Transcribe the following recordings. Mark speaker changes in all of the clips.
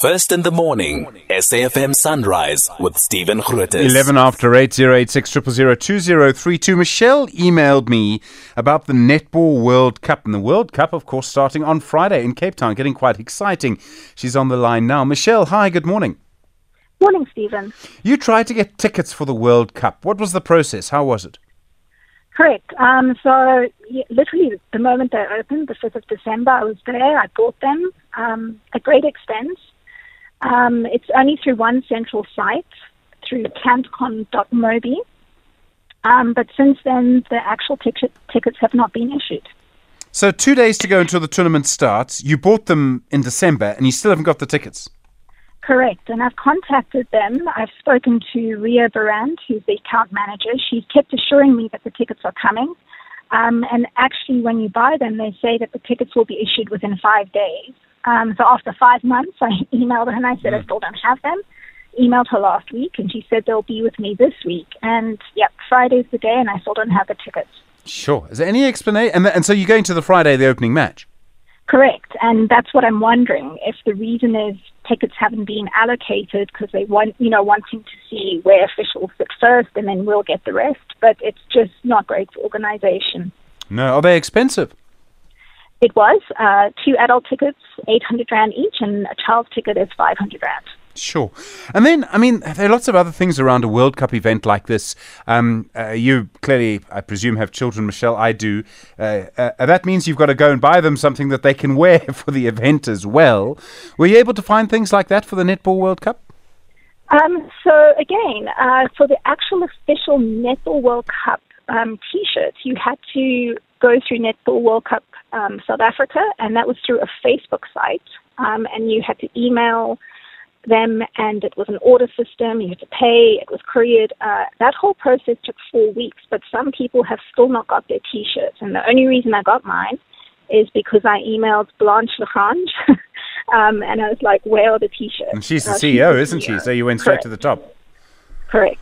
Speaker 1: First in the morning, SAFM Sunrise with Stephen Grootes.
Speaker 2: 11 after 8, 086 2032. Michelle emailed me about the Netball World Cup. And the World Cup, of course, starting on Friday in Cape Town, getting quite exciting. She's on the line now. Michelle, hi, good morning.
Speaker 3: Morning, Stephen.
Speaker 2: You tried to get tickets for the World Cup. What was the process? How was it?
Speaker 3: Correct. Um, so, yeah, literally, the moment they opened, the 5th of December, I was there. I bought them um, at great expense. Um, it's only through one central site, through cantcon.mobi. Um, but since then, the actual ticket, tickets have not been issued.
Speaker 2: So, two days to go until the tournament starts. You bought them in December and you still haven't got the tickets.
Speaker 3: Correct. And I've contacted them. I've spoken to Ria Barand, who's the account manager. She's kept assuring me that the tickets are coming. Um, and actually, when you buy them, they say that the tickets will be issued within five days. Um, so after five months, I emailed her and I said, I still don't have them. Emailed her last week and she said they'll be with me this week. And yep, Friday's the day and I still don't have the tickets.
Speaker 2: Sure. Is there any explanation? And, th- and so you're going to the Friday, the opening match?
Speaker 3: Correct. And that's what I'm wondering if the reason is tickets haven't been allocated because they want, you know, wanting to see where officials sit first and then we'll get the rest. But it's just not great for organization.
Speaker 2: No. Are they expensive?
Speaker 3: It was uh, two adult tickets, 800 Rand each, and a child's ticket is 500 Rand.
Speaker 2: Sure. And then, I mean, there are lots of other things around a World Cup event like this. Um, uh, you clearly, I presume, have children, Michelle. I do. Uh, uh, that means you've got to go and buy them something that they can wear for the event as well. Were you able to find things like that for the Netball World Cup?
Speaker 3: Um, so, again, uh, for the actual official Netball World Cup um, t shirts, you had to go through Netball World Cup um, South Africa, and that was through a Facebook site. Um, and you had to email them, and it was an order system. You had to pay. It was couriered. Uh, that whole process took four weeks, but some people have still not got their T-shirts. And the only reason I got mine is because I emailed Blanche Lagrange, um, and I was like, "Where are the T-shirts?"
Speaker 2: And she's the
Speaker 3: Uh,
Speaker 2: CEO,
Speaker 3: the
Speaker 2: isn't she?
Speaker 3: CEO.
Speaker 2: So you went straight
Speaker 3: Correct.
Speaker 2: to the top.
Speaker 3: Correct.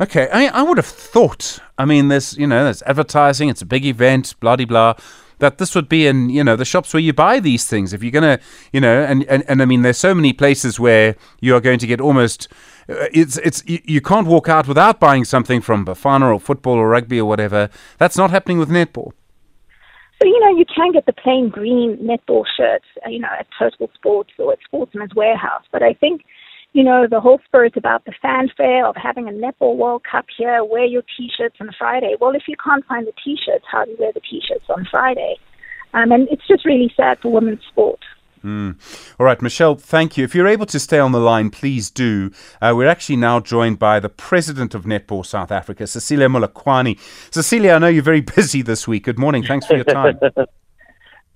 Speaker 2: Okay, I, I would have thought. I mean, there's you know, there's advertising. It's a big event. Blah de blah. That this would be in you know the shops where you buy these things. If you're gonna you know, and and, and I mean, there's so many places where you are going to get almost. Uh, it's it's you, can't walk out without buying something from Bafana or football or rugby or whatever. That's not happening with netball.
Speaker 3: So, you know, you can get the plain green netball shirts, uh, you know, at Total Sports or at Sportsman's Warehouse. But I think, you know, the whole spirit about the fanfare of having a netball World Cup here, wear your T-shirts on Friday. Well, if you can't find the T-shirts, how do you wear the T-shirts on Friday? Um, and it's just really sad for women's sport.
Speaker 2: All right, Michelle, thank you. If you're able to stay on the line, please do. Uh, we're actually now joined by the president of Netball South Africa, Cecilia Molokwane. Cecilia, I know you're very busy this week. Good morning. Thanks for your time.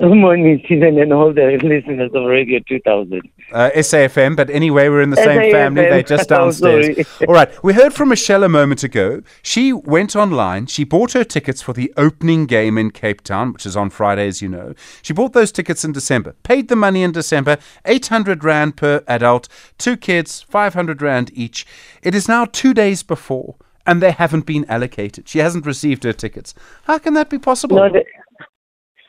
Speaker 4: Good morning, Stephen, and all the listeners of Radio 2000.
Speaker 2: Uh, SAFM, but anyway, we're in the same
Speaker 4: SAFM.
Speaker 2: family. They're just
Speaker 4: Oh,
Speaker 2: downstairs. All right, we heard from Michelle a moment ago. She went online. She bought her tickets for the opening game in Cape Town, which is on Friday, as you know. She bought those tickets in December, paid the money in December, 800 Rand per adult, two kids, 500 Rand each. It is now two days before, and they haven't been allocated. She hasn't received her tickets. How can that be possible?
Speaker 4: No, the,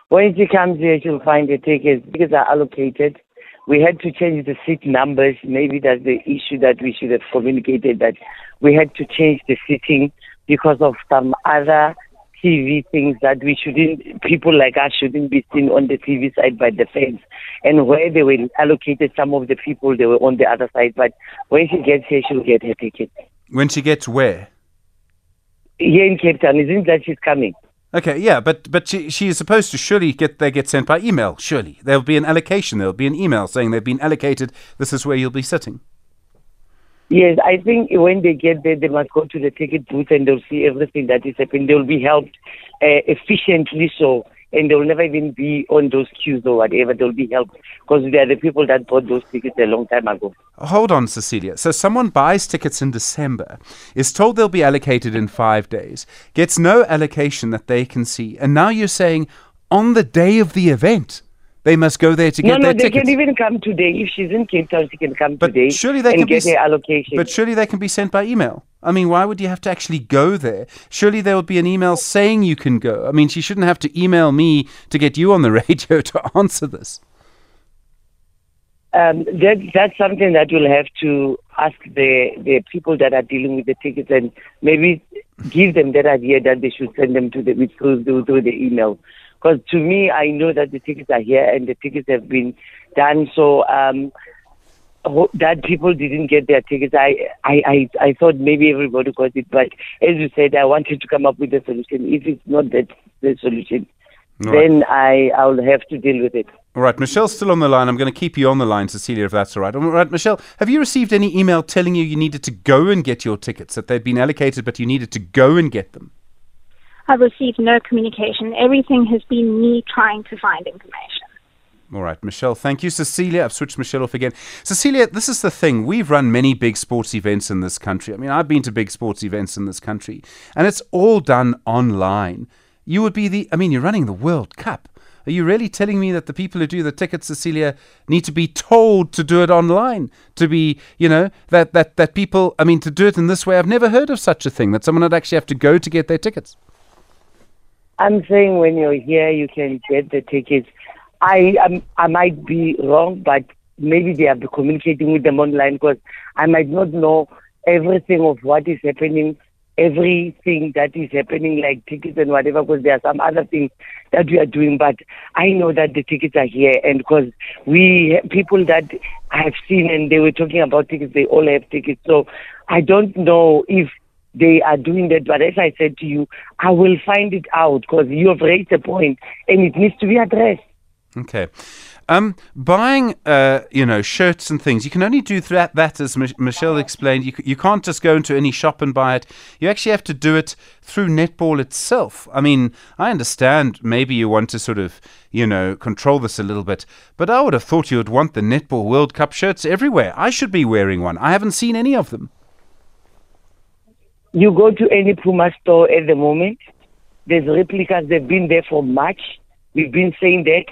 Speaker 4: when she comes here, she'll find the tickets. Tickets are allocated. We had to change the seat numbers. Maybe that's the issue that we should have communicated that we had to change the seating because of some other TV things that we shouldn't, people like us shouldn't be seen on the TV side by the fans. And where they were allocated, some of the people, they were on the other side. But when she gets here, she'll get her ticket.
Speaker 2: when she gets where?
Speaker 4: Here in Cape Town, isn't that she's coming?
Speaker 2: Okay, yeah, but but she she is supposed to surely get they get sent by email. Surely there'll be an allocation. There'll be an email saying they've been allocated. This is where you'll be sitting.
Speaker 4: Yes, I think when they get there, they must go to the ticket booth and they'll see everything that is happening. They'll be helped uh, efficiently so, and they'll never even be on those queues or whatever. They'll be helped because they are the people that bought those tickets a long time ago.
Speaker 2: Hold on, Cecilia. So someone buys tickets in December, is told they'll be allocated in five days, gets no allocation that they can see, and now you're saying on the day of the event they must go there to
Speaker 4: No,
Speaker 2: get
Speaker 4: no,
Speaker 2: their
Speaker 4: they can even come today. If she's in Cape Town, she can come
Speaker 2: But
Speaker 4: today
Speaker 2: surely they
Speaker 4: and
Speaker 2: can
Speaker 4: get her allocation.
Speaker 2: But surely they can be sent by email. I mean, why would you have to actually go there? Surely there would be an email saying you can go. I mean, she shouldn't have to email me to get you on the radio to answer this.
Speaker 4: Um, that that's something that we'll have to ask the the people that are dealing with the tickets and maybe give them that idea that they should send them to the through through, the email. Because to me, I know that the tickets are here and the tickets have been done. So um, that people didn't get their tickets. I, I I I thought maybe everybody got it, but as you said, I wanted to come up with a solution. If it's not that the solution,
Speaker 2: All right.
Speaker 4: then I I'll have to deal with it.
Speaker 2: All right, Michelle's still on the line. I'm going to keep you on the line, Cecilia, if that's all right. All right, Michelle, have you received any email telling you you needed to go and get your tickets, that they'd been allocated, but you needed to go and get them?
Speaker 3: I've received no communication. Everything has been me trying to find information.
Speaker 2: All right, Michelle, thank you. Cecilia, I've switched Michelle off again. Cecilia, this is the thing. We've run many big sports events in this country. I mean, I've been to big sports events in this country, and it's all done online. You would be the, I mean, you're running the World Cup. Are you really telling me that the people who do the tickets, Cecilia, need to be told to do it online? To be, you know, that, that, that people, I mean, to do it in this way? I've never heard of such a thing, that someone would actually have to go to get their tickets.
Speaker 4: I'm saying when you're here, you can get the tickets. I um, I might be wrong, but maybe they have been communicating with them online because I might not know everything of what is happening, everything that is happening, like tickets and whatever, because there are some other things that we are doing. But I know that the tickets are here, and because we people that I have seen and they were talking about tickets, they all have tickets. So I don't know if they are doing that. But as I said to you, I will find it out because you have raised a point and it needs to be addressed.
Speaker 2: Okay. Um, buying, uh, you know, shirts and things, you can only do that, that as Mich- Michelle explained. You, you can't just go into any shop and buy it. You actually have to do it through netball itself. I mean, I understand maybe you want to sort of, you know, control this a little bit, but I would have thought you would want the Netball World Cup shirts everywhere. I should be wearing one. I haven't seen any of them.
Speaker 4: You go to any Puma store at the moment, there's replicas. They've been there for March. We've been saying that.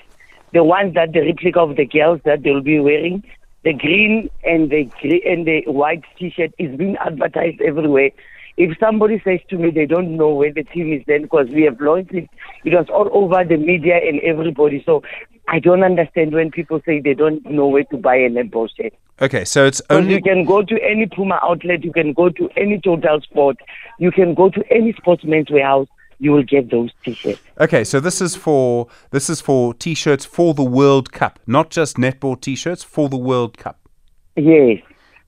Speaker 4: The ones that the replica of the girls that they'll be wearing, the green and the gre- and the white T-shirt is being advertised everywhere. If somebody says to me they don't know where the team is, then because we have launched it, it was all over the media and everybody. So I don't understand when people say they don't know where to buy a netball shirt.
Speaker 2: Okay, so it's only
Speaker 4: you can go to any Puma outlet, you can go to any Total Sport, you can go to any sportsman's warehouse, you will get those T-shirts.
Speaker 2: Okay, so this is for this is for t-shirts for the World Cup, not just netball t-shirts for the World Cup.
Speaker 4: Yes.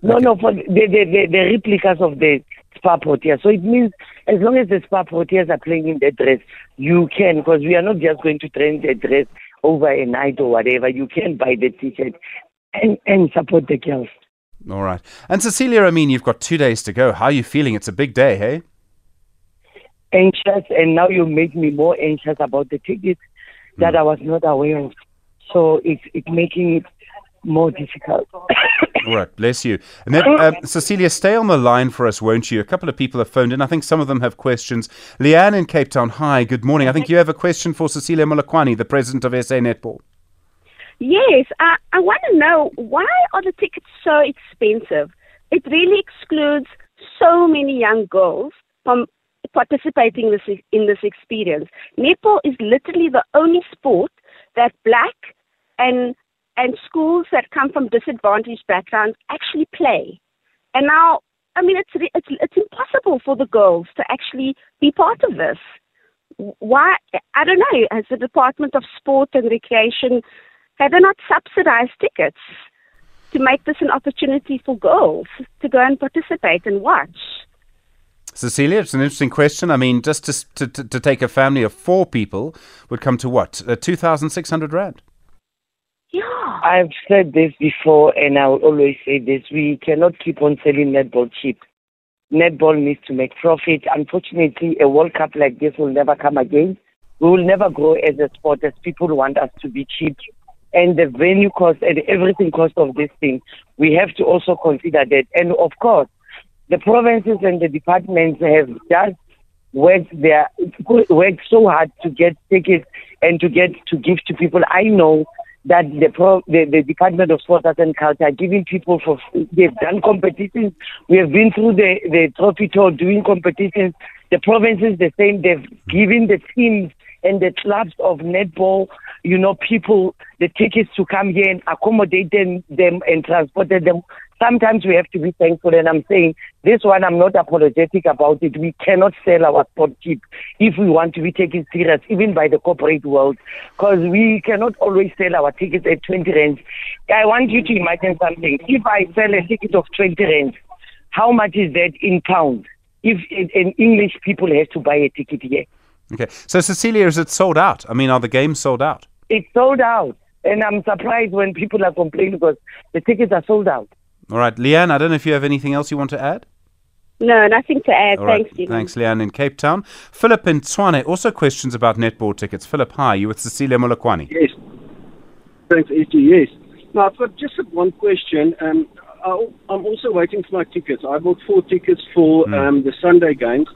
Speaker 4: No,
Speaker 2: Okay.
Speaker 4: no, for the, the, the, the replicas of the SPAR Proteas. So it means as long as the SPAR Proteas are playing in that dress, you can, because we are not just going to train the dress over a night or whatever. You can buy the T-shirt and, and support the girls.
Speaker 2: All right. And Cecilia, I mean, you've got 2 days to go. How are you feeling? It's a big day, hey?
Speaker 4: Anxious, and now you make me more anxious about the tickets that I was not aware of. So it's, it's making it more difficult.
Speaker 2: right, bless you. And then, um, Cecilia, stay on the line for us, won't you? A couple of people have phoned in. I think some of them have questions. Leanne in Cape Town, hi, good morning. I think you have a question for Cecilia Molokwane, the president of SA Netball.
Speaker 5: Yes, I, I want to know why are the tickets so expensive? It really excludes so many young girls from participating in this, in this experience. Netball is literally the only sport that black and and schools that come from disadvantaged backgrounds actually play. And now, I mean, it's it's it's impossible for the girls to actually be part of this. Why? I don't know. Has the Department of Sport and Recreation have they not subsidized tickets to make this an opportunity for girls to go and participate and watch?
Speaker 2: Cecilia, it's an interesting question. I mean, just to, to, to to take a family of four people would come to what? Uh, 2,600 Rand?
Speaker 5: Yeah.
Speaker 4: I've said this before, and I will always say this: we cannot keep on selling netball cheap. Netball needs to make profit. Unfortunately, a World Cup like this will never come again. We will never grow as a sport as people want us to be cheap. And the venue cost and everything cost of this thing, we have to also consider that. And of course, the provinces and the departments have just worked their worked so hard to get tickets and to get to give to people. I know that the, pro, the the Department of Sports and Culture are giving people for they've done competitions. We have been through the the trophy tour doing competitions. The provinces the same. They've given the teams and the clubs of netball, you know, people, the tickets to come here and accommodate them, them and transport them. Sometimes we have to be thankful, and I'm saying this one, I'm not apologetic about it. We cannot sell our sport cheap if we want to be taken serious, even by the corporate world, because we cannot always sell our tickets at 20 rands. I want you to imagine something. If I sell a ticket of 20 rands, how much is that in pounds? If an English people has to buy a ticket here.
Speaker 2: Okay. So, Cecilia, is it sold out? I mean, are the games sold out?
Speaker 4: It's sold out. And I'm surprised when people are complaining because the tickets are sold out.
Speaker 2: All right. Leanne, I don't know if you have anything else you want to add?
Speaker 5: No, nothing to add.
Speaker 2: All right.
Speaker 5: Thanks, Stephen.
Speaker 2: Thanks, Leanne in Cape Town. Philip in Tshwane also questions about netball tickets. Philip, hi. You with Cecilia Molokwane?
Speaker 6: Yes. Thanks, AG. Yes. Now, I've got just one question. Um, I- I'm also waiting for my tickets. I bought four tickets for um, the Sunday games.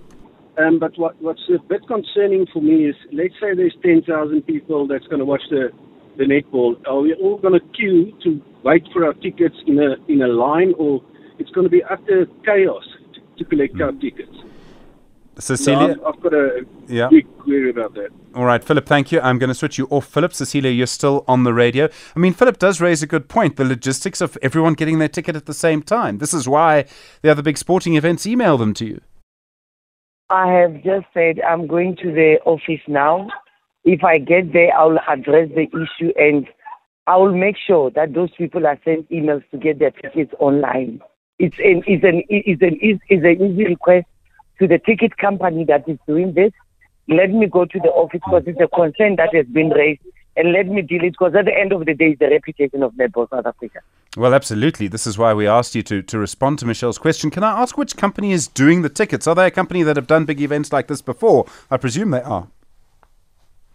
Speaker 6: Um, but what, what's a bit concerning for me is, let's say there's 10,000 people that's going to watch the, the netball. Are we all going to queue to wait for our tickets in a in a line, or it's going to be utter chaos to, to collect our mm. tickets?
Speaker 2: Cecilia?
Speaker 6: I've, I've got a
Speaker 2: Yeah.
Speaker 6: big query about that.
Speaker 2: All right, Philip, thank you. I'm going to switch you off, Philip. Cecilia, you're still on the radio. I mean, Philip does raise a good point the logistics of everyone getting their ticket at the same time. This is why the other big sporting events email them to you.
Speaker 4: I have just said I'm going to the office now. If I get there, I'll address the issue and I will make sure that those people are sent emails to get their tickets online. It's an it's an it's an it's an easy request to the ticket company that is doing this. Let me go to the office because it's a concern that has been raised, and let me deal it because at the end of the day, it's the reputation of Netball South Africa.
Speaker 2: Well, absolutely. This is why we asked you to, to respond to Michelle's question. Can I ask which company is doing the tickets? Are they a company that have done big events like this before? I presume they are.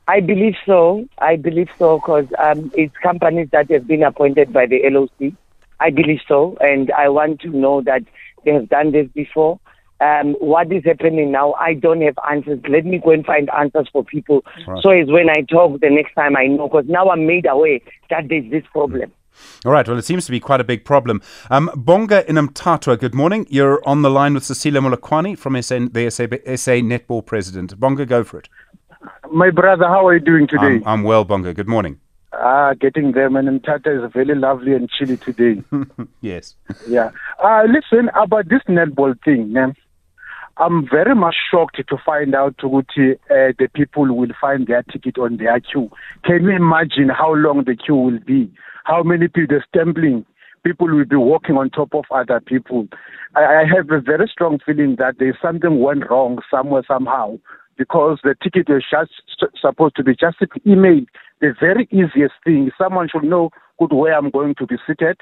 Speaker 4: I believe so. I believe so because um, it's companies that have been appointed by the LOC. I believe so, and I want to know that they have done this before. Um, what is happening now? I don't have answers. Let me go and find answers for people.
Speaker 2: Right.
Speaker 4: So is when I talk the next time I know because now I'm made aware that there's this problem.
Speaker 2: All right. Well, it seems to be quite a big problem. Um, Bonga Inamtatwa, good morning. You're on the line with Cecilia Molokwane from SA, the SA, SA Netball President. Bonga, go for it.
Speaker 7: My brother, how are you doing today?
Speaker 2: I'm, I'm well, Bonga. Good morning.
Speaker 7: Ah, getting there, man. And Tata is very lovely and chilly today.
Speaker 2: Yes.
Speaker 7: yeah. Uh, listen, about this netball thing, man. I'm very much shocked to find out Tuguti, uh, the people will find their ticket on their queue. Can you imagine how long the queue will be? How many people are stumbling? People will be walking on top of other people. I, I have a very strong feeling that there's something went wrong somewhere, somehow, because the ticket is just supposed to be just an email. The very easiest thing, someone should know good where I'm going to be seated.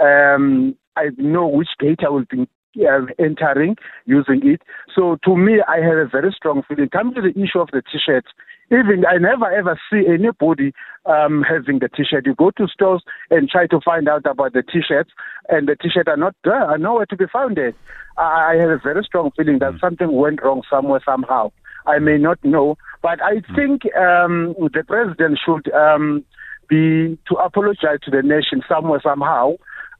Speaker 7: Um, I know which gate I will be uh, entering using it. So to me, I have a very strong feeling. Come to the issue of the T-shirts. Even I never ever see anybody um, having the T-shirt. You go to stores and try to find out about the T-shirts, and the T-shirt are not there, are nowhere to be found. I I have a very strong feeling that something went wrong somewhere somehow. I may not know, but I think um, the president should um, be to apologize to the nation somewhere somehow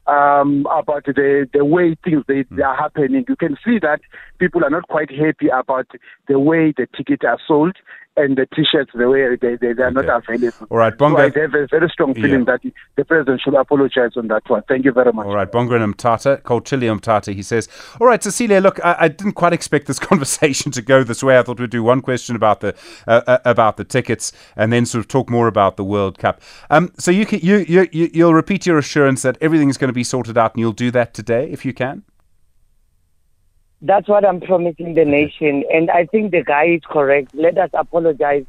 Speaker 7: um, about the the way things they, they are happening. You can see that people are not quite happy about the way the tickets are sold and the T-shirts the way they they, they are not
Speaker 2: Okay.
Speaker 7: available.
Speaker 2: All right,
Speaker 7: So
Speaker 2: Bonga.
Speaker 7: I have a very strong feeling
Speaker 2: Yeah.
Speaker 7: that the president should apologize on that one. Thank you very much.
Speaker 2: All right, Bongren Mthatha, called Chili Mthatha. He says, All right, Cecilia, look, I, I didn't quite expect this conversation to go this way. I thought we'd do one question about the uh, uh, about the tickets and then sort of talk more about the World Cup. Um, so you, can, you, you, you, you'll repeat your assurance that everything is going to be sorted out and you'll do that today if you can?
Speaker 4: That's what I'm promising the nation, and I think the guy is correct. Let us apologize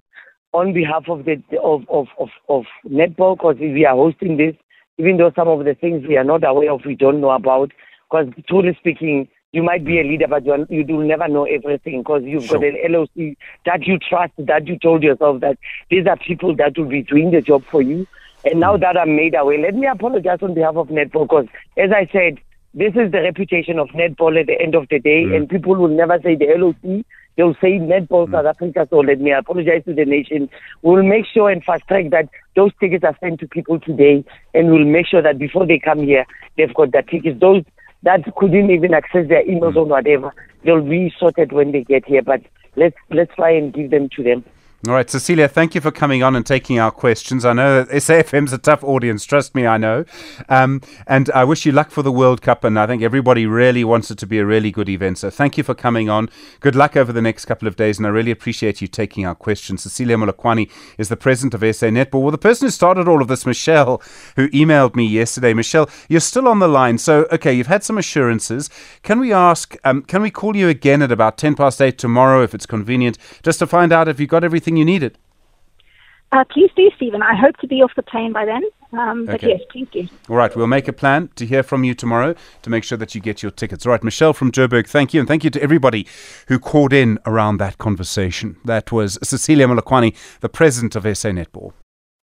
Speaker 4: on behalf of the of of of, of netball because we are hosting this. Even though some of the things we are not aware of, we don't know about. Because truly speaking, you might be a leader, but you, are, you do never know everything because you've got an LOC that you trust, that you told yourself that these are people that will be doing the job for you. And now hmm. that I'm made aware, let me apologize on behalf of netball because, as I said, this is the reputation of netball at the end of the day, mm. and people will never say the LOC. They'll say netball mm. South Africa. So let me apologize to the nation. We'll make sure and fast track that those tickets are sent to people today, and we'll make sure that before they come here, they've got their tickets. Those that couldn't even access their emails mm. or whatever, they'll be sorted when they get here. But let's let's try and give them to them.
Speaker 2: All right, Cecilia, thank you for coming on and taking our questions. I know that SAFM's a tough audience, trust me, I know. Um, and I wish you luck for the World Cup, and I think everybody really wants it to be a really good event. So thank you for coming on. Good luck over the next couple of days, and I really appreciate you taking our questions. Cecilia Molokwane is the president of SA Netball. Well, the person who started all of this, Michelle, who emailed me yesterday. Michelle, you're still on the line. So, okay, you've had some assurances. Can we ask, um, can we call you again at about 10 past 8 tomorrow if it's convenient, just to find out if you got everything you needed?
Speaker 3: Uh, please do, Stephen. I hope to be off the plane by then. Um, but
Speaker 2: Okay.
Speaker 3: yes, please do.
Speaker 2: All right, we'll make a plan to hear from you tomorrow to make sure that you get your tickets. All right, Michelle from Joburg, thank you. And thank you to everybody who called in around that conversation. That was Cecilia Molokwane, the president of SA Netball.